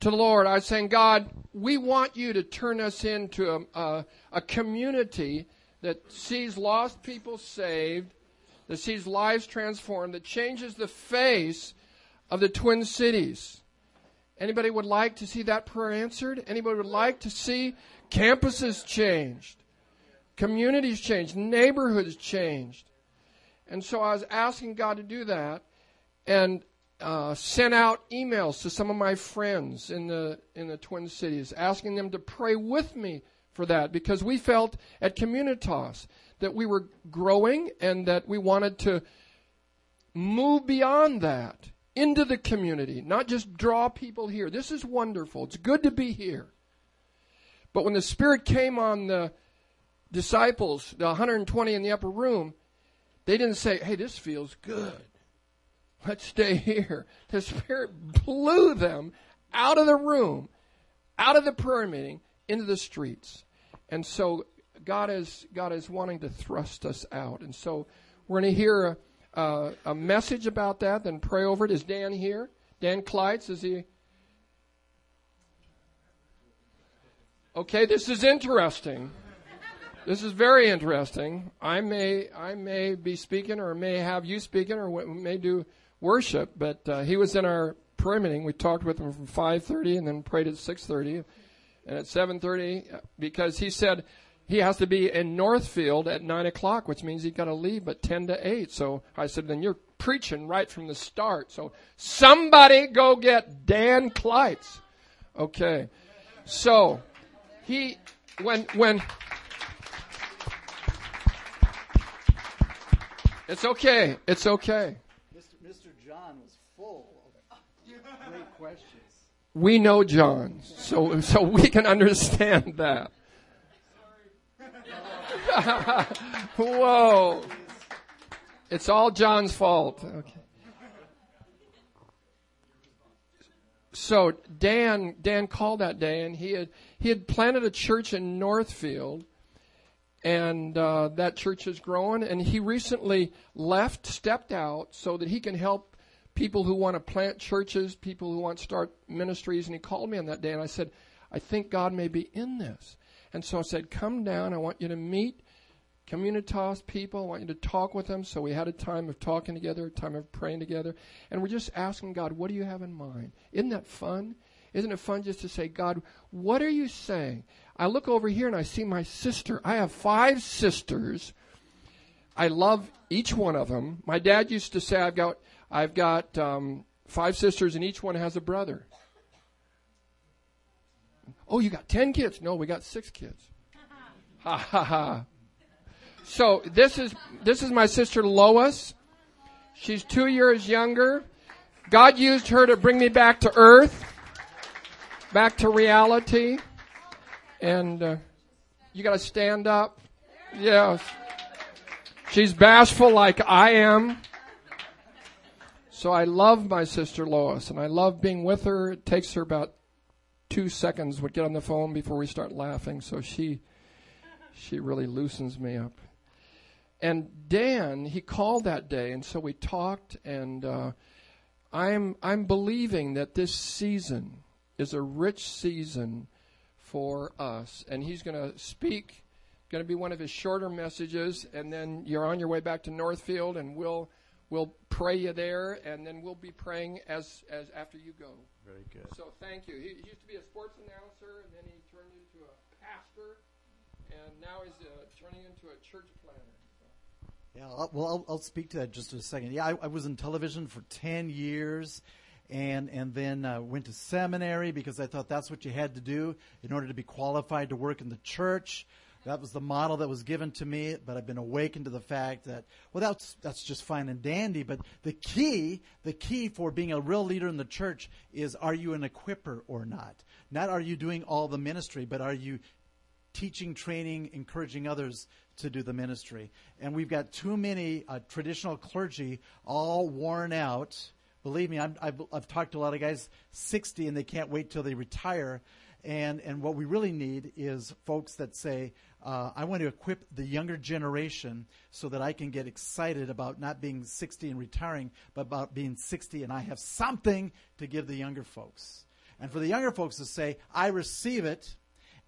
to the Lord. I was saying, God, we want you to turn us into a, a, a community that sees lost people saved, that sees lives transformed, that changes the face of the Twin Cities. Anybody would like to see that prayer answered? Anybody would like to see campuses changed, communities changed, neighborhoods changed? And so I was asking God to do that and uh, sent out emails to some of my friends in the in the Twin Cities, asking them to pray with me for that because we felt at Communitas that we were growing and that we wanted to move beyond that into the community, not just draw people here. This is wonderful. It's good to be here. But when the Spirit came on the disciples, the 120 in the upper room, they didn't say, hey, this feels good. Let's stay here. The Spirit blew them out of the room, out of the prayer meeting, into the streets. And so God is, God is wanting to thrust us out. And so we're going to hear a, a, message about that, then pray over it. Is Dan here? Dan Kleitz, is he? Okay, this is interesting. This is very interesting. I may I may be speaking, or may have you speaking, or may do worship. But uh, he was in our prayer meeting. We talked with him from 5:30, and then prayed at 6:30, and at 7:30 because he said he has to be in Northfield at nine o'clock, which means he got to leave at ten to eight. So I said, then you're preaching right from the start. So somebody go get Dan Kleitz. Okay. So he when when it's okay. It's okay. Mr. Mr. John was full of great questions. We know John, so so we can understand that. Whoa. It's all John's fault. Okay. So Dan Dan called that day and he had he had planted a church in Northfield and uh, that church has grown and he recently left stepped out so that he can help people who want to plant churches people who want to start ministries and he called me on that day and i said i think god may be in this and so i said come down i want you to meet Communitas people. I want you to talk with them. So we had a time of talking together, a time of praying together. And we're just asking God, what do you have in mind? Isn't that fun? Isn't it fun just to say, God, what are you saying? I look over here and I see my sister. I have five sisters. I love each one of them. My dad used to say, I've got, I've got um, five sisters and each one has a brother. Oh, you got ten kids? No, we got six kids. Ha ha ha. So this is this is my sister Lois. She's two years younger. God used her to bring me back to earth, back to reality, and uh, you got to stand up. Yes, she's bashful like I am. So I love my sister Lois, and I love being with her. It takes her about two seconds to get on the phone before we start laughing. So she she really loosens me up and Dan, he called that day, and so we talked, and uh, I'm I'm believing that this season is a rich season for us, and he's going to speak. Going to be one of his shorter messages, and then you're on your way back to Northfield, and we'll we'll pray you there, and then we'll be praying as as after you go. Very good. So thank you. He, he used to be a sports announcer, and then he turned into a pastor, and now he's uh, turning into a church planter. Yeah, I'll, well, I'll, I'll, speak to that just in a second. Yeah, I, I, was in television for 10 years and, and then uh, went to seminary because I thought that's what you had to do in order to be qualified to work in the church. That was the model that was given to me, but I've been awakened to the fact that, well, that's, that's just fine and dandy, but the key, the key for being a real leader in the church is are you an equiper or not? Not are you doing all the ministry, but are you teaching, training, encouraging others to do the ministry. And we've got too many uh, traditional clergy all worn out. Believe me, i have I've talked to a lot of guys 60 and they can't wait till they retire. And, and what we really need is folks that say, uh, I want to equip the younger generation so that I can get excited about not being 60 and retiring, but about being 60 and I have something to give the younger folks. And for the younger folks to say, I receive it,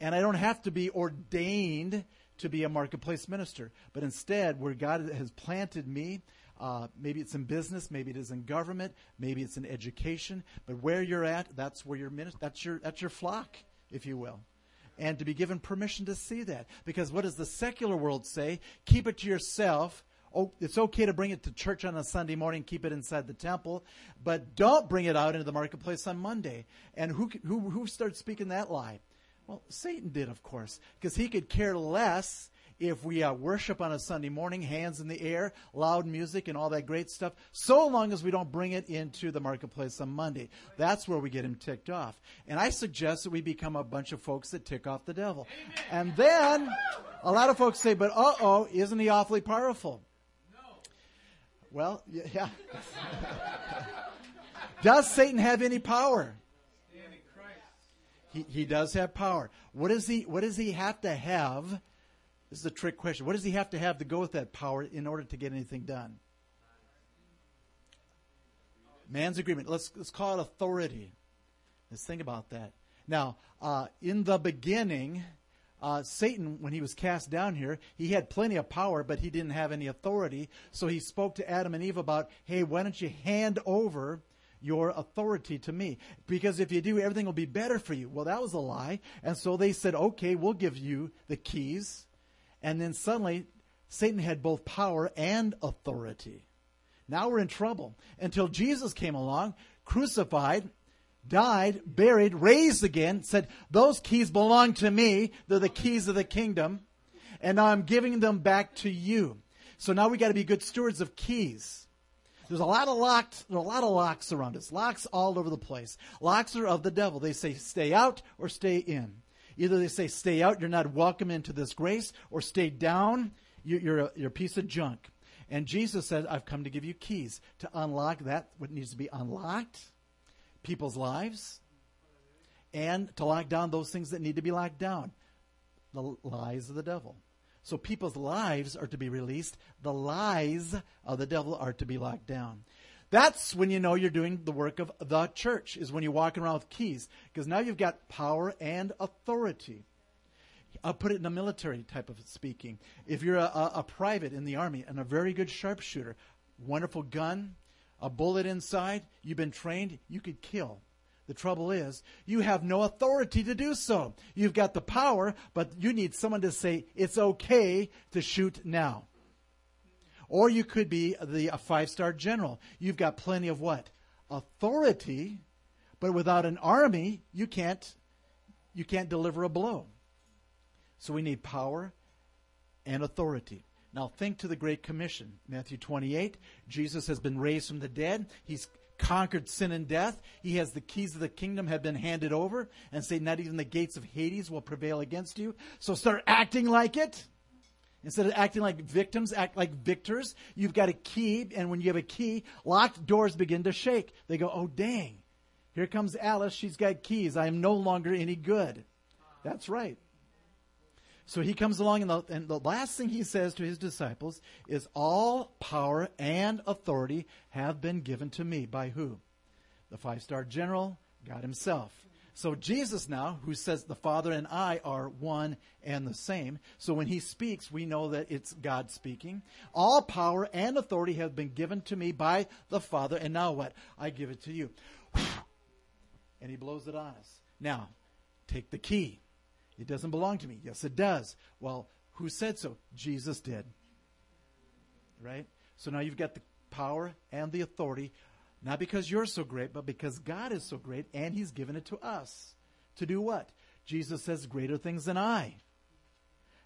and I don't have to be ordained to be a marketplace minister. But instead, where God has planted me, uh, maybe it's in business, maybe it is in government, maybe it's in education. But where you're at, that's where your that's your that's your flock, if you will. And to be given permission to see that, because what does the secular world say? Keep it to yourself. Oh, it's okay to bring it to church on a Sunday morning, keep it inside the temple, but don't bring it out into the marketplace on Monday. And who who who started speaking that lie? Well, Satan did, of course, because he could care less if we uh, worship on a Sunday morning, hands in the air, loud music, and all that great stuff, so long as we don't bring it into the marketplace on Monday. That's where we get him ticked off. And I suggest that we become a bunch of folks that tick off the devil. And then a lot of folks say, but uh oh, isn't he awfully powerful? No. Well, yeah. Does Satan have any power? He, he does have power. What does he what does he have to have? This is a trick question. What does he have to have to go with that power in order to get anything done? Man's agreement. Let's let's call it authority. Let's think about that. Now, uh, in the beginning, uh, Satan, when he was cast down here, he had plenty of power, but he didn't have any authority. So he spoke to Adam and Eve about, hey, why don't you hand over your authority to me. Because if you do, everything will be better for you. Well, that was a lie. And so they said, okay, we'll give you the keys. And then suddenly, Satan had both power and authority. Now we're in trouble. Until Jesus came along, crucified, died, buried, raised again, said, Those keys belong to me. They're the keys of the kingdom. And now I'm giving them back to you. So now we got to be good stewards of keys. There's a lot of locks, there's a lot of locks around us. Locks all over the place. Locks are of the devil. They say stay out or stay in. Either they say stay out, you're not welcome into this grace, or stay down, you're a, you're a piece of junk. And Jesus said, I've come to give you keys to unlock that, what needs to be unlocked, people's lives, and to lock down those things that need to be locked down, the lies of the devil. So people's lives are to be released. The lies of the devil are to be locked down. That's when you know you're doing the work of the church, is when you're walking around with keys. Because now you've got power and authority. I'll put it in a military type of speaking. If you're a, a, a private in the army and a very good sharpshooter, wonderful gun, a bullet inside, you've been trained, you could kill. The trouble is, you have no authority to do so. You've got the power, but you need someone to say, it's okay to shoot now. Or you could be the a five star general. You've got plenty of what? Authority, but without an army, you can't you can't deliver a blow. So we need power and authority. Now think to the Great Commission. Matthew 28, Jesus has been raised from the dead. He's conquered sin and death. He has the keys of the kingdom have been handed over and say not even the gates of Hades will prevail against you. So start acting like it. Instead of acting like victims, act like victors. You've got a key, and when you have a key, locked doors begin to shake. They go, oh, dang. Here comes Alice. She's got keys. I am no longer any good. That's right. So he comes along, and the, and the last thing he says to his disciples is, All power and authority have been given to me. By who? The five star general, God Himself. So Jesus now, who says the Father and I are one and the same. So when he speaks, we know that it's God speaking. All power and authority have been given to me by the Father. And now what? I give it to you. And he blows it on us. Now, take the key. It doesn't belong to me. Yes, it does. Well, who said so? Jesus did. Right? So now you've got the power and the authority, not because you're so great, but because God is so great and He's given it to us. To do what? Jesus says, greater things than I.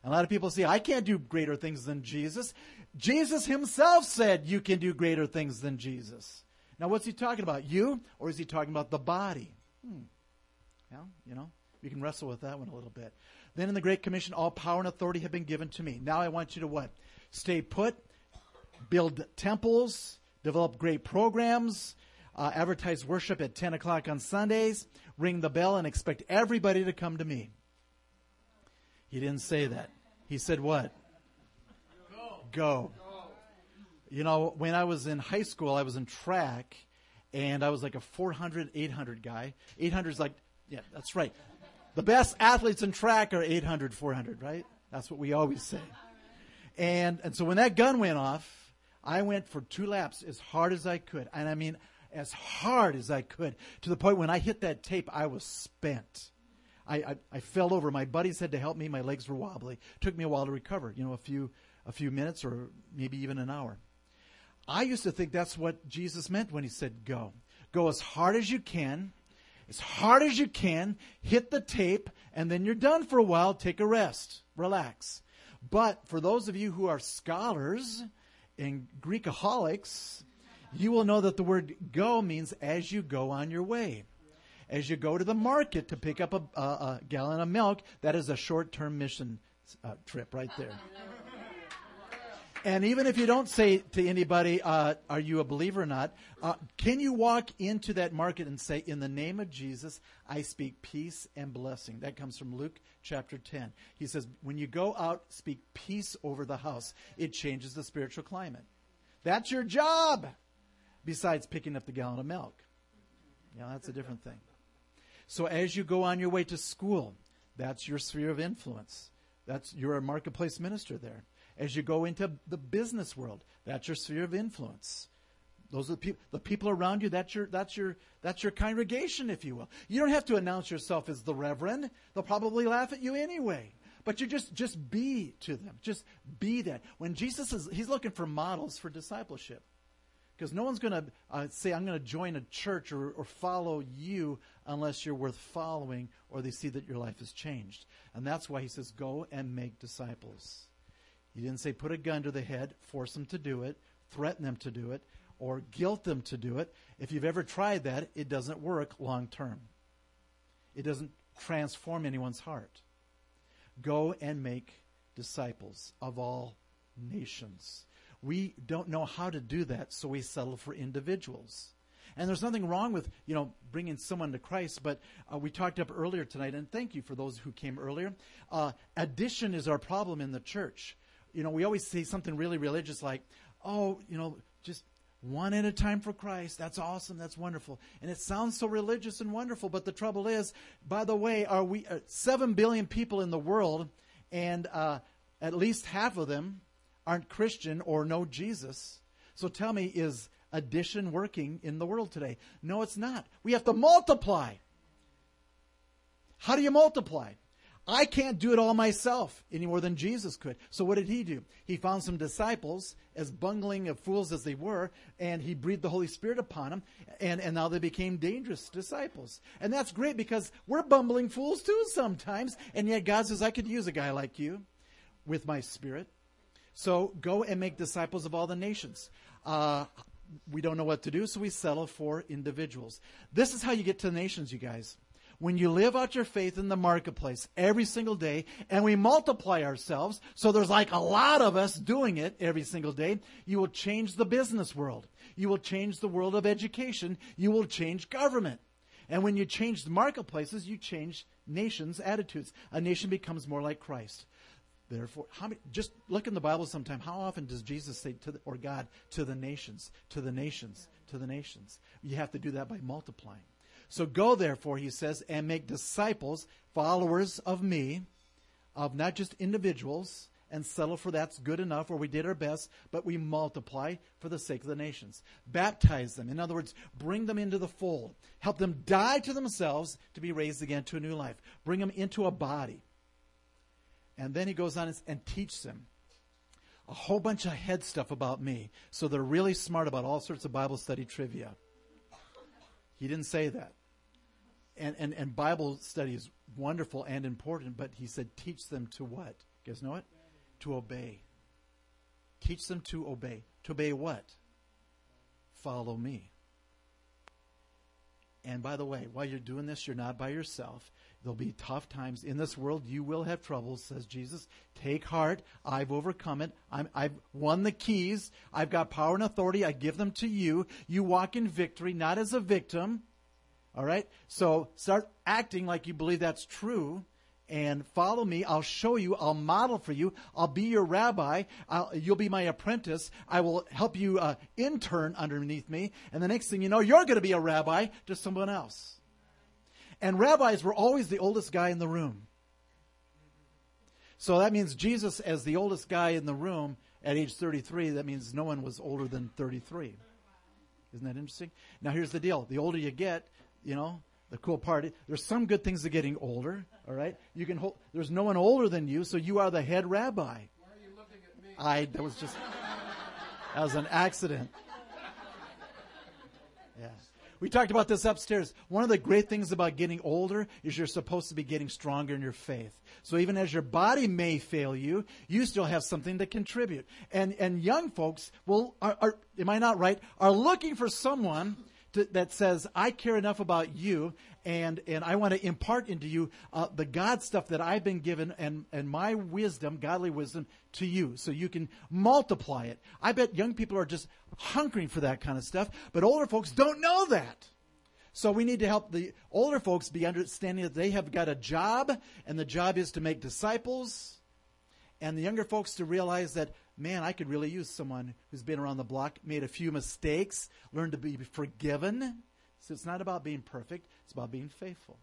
A lot of people say, I can't do greater things than Jesus. Jesus himself said, You can do greater things than Jesus. Now, what's he talking about? You, or is he talking about the body? Hmm. You know, we can wrestle with that one a little bit. Then in the Great Commission, all power and authority have been given to me. Now I want you to what? Stay put, build temples, develop great programs, uh, advertise worship at 10 o'clock on Sundays, ring the bell, and expect everybody to come to me. He didn't say that. He said what? Go. Go. You know, when I was in high school, I was in track, and I was like a 400, 800 guy. 800 is like, yeah, that's right. The best athletes in track are 800, 400, right? That's what we always say. And, and so when that gun went off, I went for two laps as hard as I could. And I mean, as hard as I could to the point when I hit that tape, I was spent. I, I, I fell over. My buddies had to help me. My legs were wobbly. Took me a while to recover, you know, a few, a few minutes or maybe even an hour. I used to think that's what Jesus meant when he said go. Go as hard as you can, as hard as you can, hit the tape, and then you're done for a while. Take a rest, relax. But for those of you who are scholars and Greekaholics, you will know that the word go means as you go on your way. As you go to the market to pick up a, a, a gallon of milk, that is a short term mission uh, trip right there. And even if you don't say to anybody, uh, are you a believer or not, uh, can you walk into that market and say, in the name of Jesus, I speak peace and blessing? That comes from Luke chapter 10. He says, when you go out, speak peace over the house. It changes the spiritual climate. That's your job, besides picking up the gallon of milk. Yeah, that's a different thing. So as you go on your way to school, that's your sphere of influence. That's you're a marketplace minister there as you go into the business world. That's your sphere of influence. Those are the people, the people around you. That's your, that's your, that's your congregation, if you will. You don't have to announce yourself as the reverend. They'll probably laugh at you anyway. But you just, just be to them. Just be that. When Jesus is, he's looking for models for discipleship. Because no one's going to uh, say, I'm going to join a church or, or follow you unless you're worth following or they see that your life has changed. And that's why he says, go and make disciples. He didn't say put a gun to the head, force them to do it, threaten them to do it, or guilt them to do it. If you've ever tried that, it doesn't work long term. It doesn't transform anyone's heart. Go and make disciples of all nations. We don't know how to do that, so we settle for individuals. And there's nothing wrong with, you know, bringing someone to Christ, but uh, we talked up earlier tonight, and thank you for those who came earlier. Uh, addition is our problem in the church you know, we always say something really religious like, oh, you know, just one at a time for Christ. That's awesome. That's wonderful. And it sounds so religious and wonderful. But the trouble is, by the way, are we uh, seven billion people in the world, and uh, at least half of them aren't Christian or know Jesus. So tell me, is addition working in the world today? No, it's not. We have to multiply. How do you multiply? I can't do it all myself any more than Jesus could. So what did he do? He found some disciples, as bungling of fools as they were, and he breathed the Holy Spirit upon them, and, and now they became dangerous disciples. And that's great because we're bumbling fools too sometimes, and yet God says, I could use a guy like you with my spirit. So go and make disciples of all the nations. Uh, we don't know what to do, so we settle for individuals. This is how you get to the nations, you guys when you live out your faith in the marketplace every single day and we multiply ourselves, so there's like a lot of us doing it every single day, you will change the business world. You will change the world of education. You will change government. And when you change the marketplaces, you change nations' attitudes. A nation becomes more like Christ. Therefore, how many, just look in the Bible sometime. How often does Jesus say to the, or God to the nations, to the nations, to the nations? You have to do that by multiplying. So go, therefore, he says, and make disciples, followers of me, of not just individuals, and settle for that's good enough, or we did our best, but we multiply for the sake of the nations. Baptize them. In other words, bring them into the fold. Help them die to themselves to be raised again to a new life. Bring them into a body. And then he goes on and teach them a whole bunch of head stuff about me. So they're really smart about all sorts of Bible study trivia. He didn't say that and, and, and Bible study is wonderful and important, but he said, teach them to what? You guys know it? To obey. Teach them to obey. To obey what? Follow me. And by the way, while you're doing this, you're not by yourself. There'll be tough times in this world. You will have troubles, says Jesus. Take heart. I've overcome it. i have won the keys. I've got power and authority. I give them to you. You walk in victory, not as a victim, all right? So start acting like you believe that's true and follow me. I'll show you. I'll model for you. I'll be your rabbi. I'll, you'll be my apprentice. I will help you uh, intern underneath me. And the next thing you know, you're going to be a rabbi to someone else. And rabbis were always the oldest guy in the room. So that means Jesus, as the oldest guy in the room at age 33, that means no one was older than 33. Isn't that interesting? Now, here's the deal the older you get, you know, the cool part, there's some good things to getting older, all right? You can hold, there's no one older than you, so you are the head rabbi. Why are you looking at me? I, that was just, that was an accident. Yeah. We talked about this upstairs. One of the great things about getting older is you're supposed to be getting stronger in your faith. So even as your body may fail you, you still have something to contribute. And and young folks will are, are am I not right? Are looking for someone to, that says, I care enough about you and, and I want to impart into you uh, the God stuff that I've been given and, and my wisdom, godly wisdom, to you so you can multiply it. I bet young people are just hunkering for that kind of stuff, but older folks don't know that. So we need to help the older folks be understanding that they have got a job, and the job is to make disciples, and the younger folks to realize that man, I could really use someone who's been around the block, made a few mistakes, learned to be forgiven. So it's not about being perfect, it's about being faithful.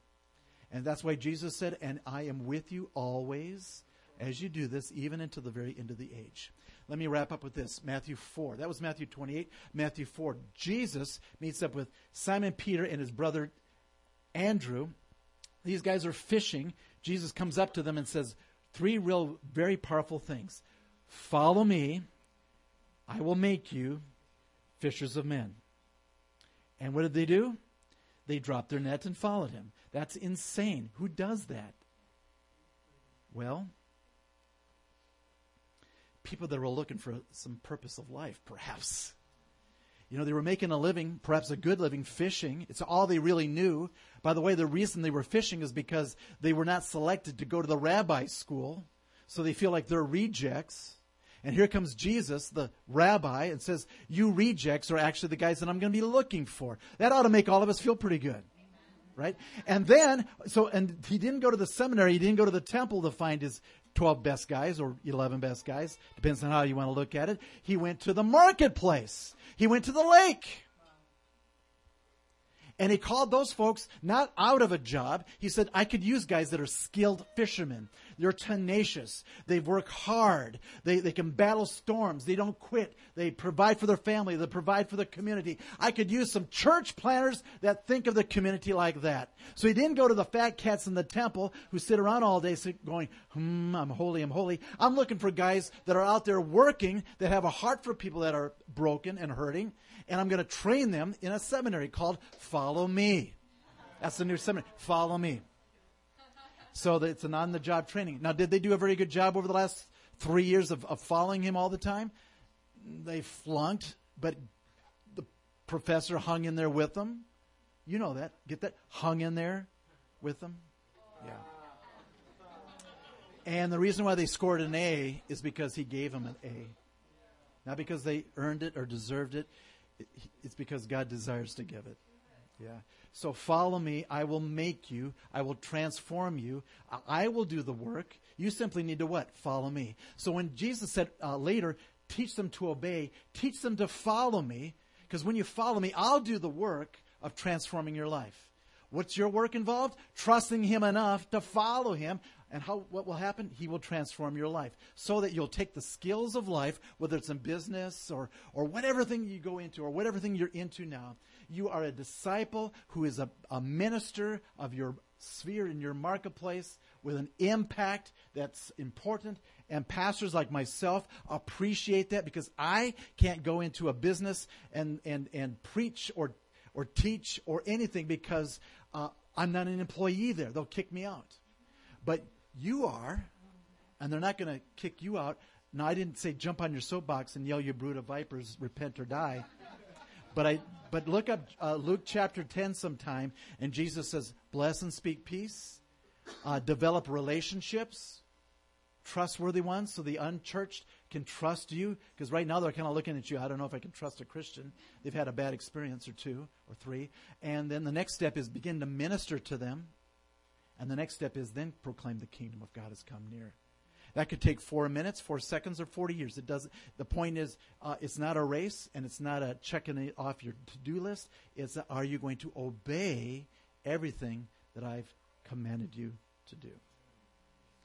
And that's why Jesus said, And I am with you always as you do this, even until the very end of the age. Let me wrap up with this Matthew 4. That was Matthew 28. Matthew 4. Jesus meets up with Simon Peter and his brother Andrew. These guys are fishing. Jesus comes up to them and says three real, very powerful things. Follow me, I will make you fishers of men. And what did they do? They dropped their nets and followed him. That's insane. Who does that? Well, people that were looking for some purpose of life, perhaps. You know, they were making a living, perhaps a good living, fishing. It's all they really knew. By the way, the reason they were fishing is because they were not selected to go to the rabbi school, so they feel like they're rejects. And here comes Jesus, the rabbi, and says, You rejects are actually the guys that I'm going to be looking for. That ought to make all of us feel pretty good. Right? And then, so, and he didn't go to the seminary, he didn't go to the temple to find his 12 best guys or 11 best guys. Depends on how you want to look at it. He went to the marketplace, he went to the lake. And he called those folks not out of a job. He said, I could use guys that are skilled fishermen. They're tenacious. They work hard. They, they can battle storms. They don't quit. They provide for their family. They provide for the community. I could use some church planters that think of the community like that. So he didn't go to the fat cats in the temple who sit around all day going, hmm, I'm holy, I'm holy. I'm looking for guys that are out there working, that have a heart for people that are broken and hurting and I'm going to train them in a seminary called Follow Me. That's the new seminary. Follow Me. So it's an on the job training. Now, did they do a very good job over the last three years of, of following him all the time? They flunked, but the professor hung in there with them. You know that. Get that? Hung in there with them. Yeah. And the reason why they scored an A is because he gave them an A. Not because they earned it or deserved it it's because God desires to give it. Yeah. So follow me. I will make you. I will transform you. I will do the work. You simply need to what? Follow me. So when Jesus said uh, later, teach them to obey, teach them to follow me, because when you follow me, I'll do the work of transforming your life. What's your work involved? Trusting Him enough to follow Him. And how, what will happen? He will transform your life so that you'll take the skills of life, whether it's in business or, or whatever thing you go into or whatever thing you're into now. You are a disciple who is a, a minister of your sphere in your marketplace with an impact that's important. And pastors like myself appreciate that because I can't go into a business and, and, and preach or, or teach or anything because uh, I'm not an employee there. They'll kick me out. But you are, and they're not going to kick you out. Now, I didn't say jump on your soapbox and yell, "You brood of vipers, repent or die." But I, but look up uh, Luke chapter ten sometime, and Jesus says, "Bless and speak peace, uh, develop relationships, trustworthy ones, so the unchurched can trust you." Because right now they're kind of looking at you. I don't know if I can trust a Christian. They've had a bad experience or two or three, and then the next step is begin to minister to them And the next step is then proclaim the kingdom of God has come near. That could take four minutes, four seconds, or 40 years. It doesn't. The point is, uh, it's not a race, and it's not a checking it off your to-do list. It's a, are you going to obey everything that I've commanded you to do?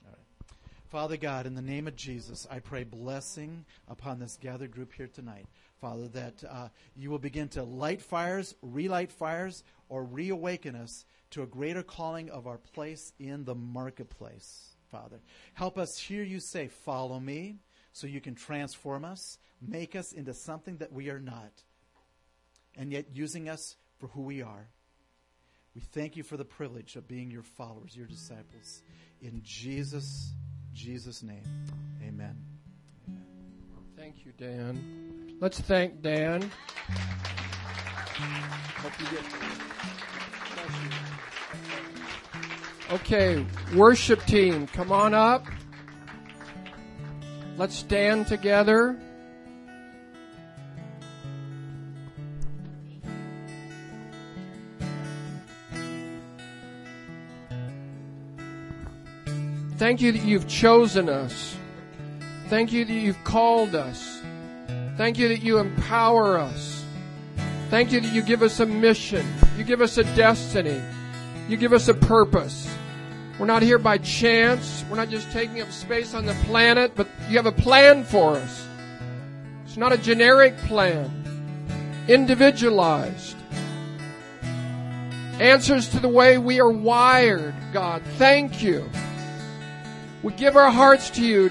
All right. Father God, in the name of Jesus, I pray blessing upon this gathered group here tonight. Father, that uh, you will begin to light fires, relight fires, or reawaken us to a greater calling of our place in the marketplace. Father. Help us hear you say, Follow me, so you can transform us, make us into something that we are not, and yet using us for who we are. We thank you for the privilege of being your followers, your disciples. In Jesus, Jesus' name, amen. Thank you, Dan. Let's thank Dan. Hope you get. You. Okay, worship team, come on up. Let's stand together. Thank you that you've chosen us. Thank you that you've called us. Thank you that you empower us. Thank you that you give us a mission. You give us a destiny. You give us a purpose. We're not here by chance. We're not just taking up space on the planet, but you have a plan for us. It's not a generic plan, individualized. Answers to the way we are wired, God. Thank you. We give our hearts to you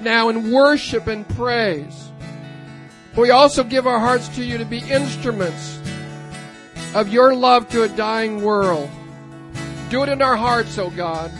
now in worship and praise. But we also give our hearts to you to be instruments of your love to a dying world. Do it in our hearts, O oh God.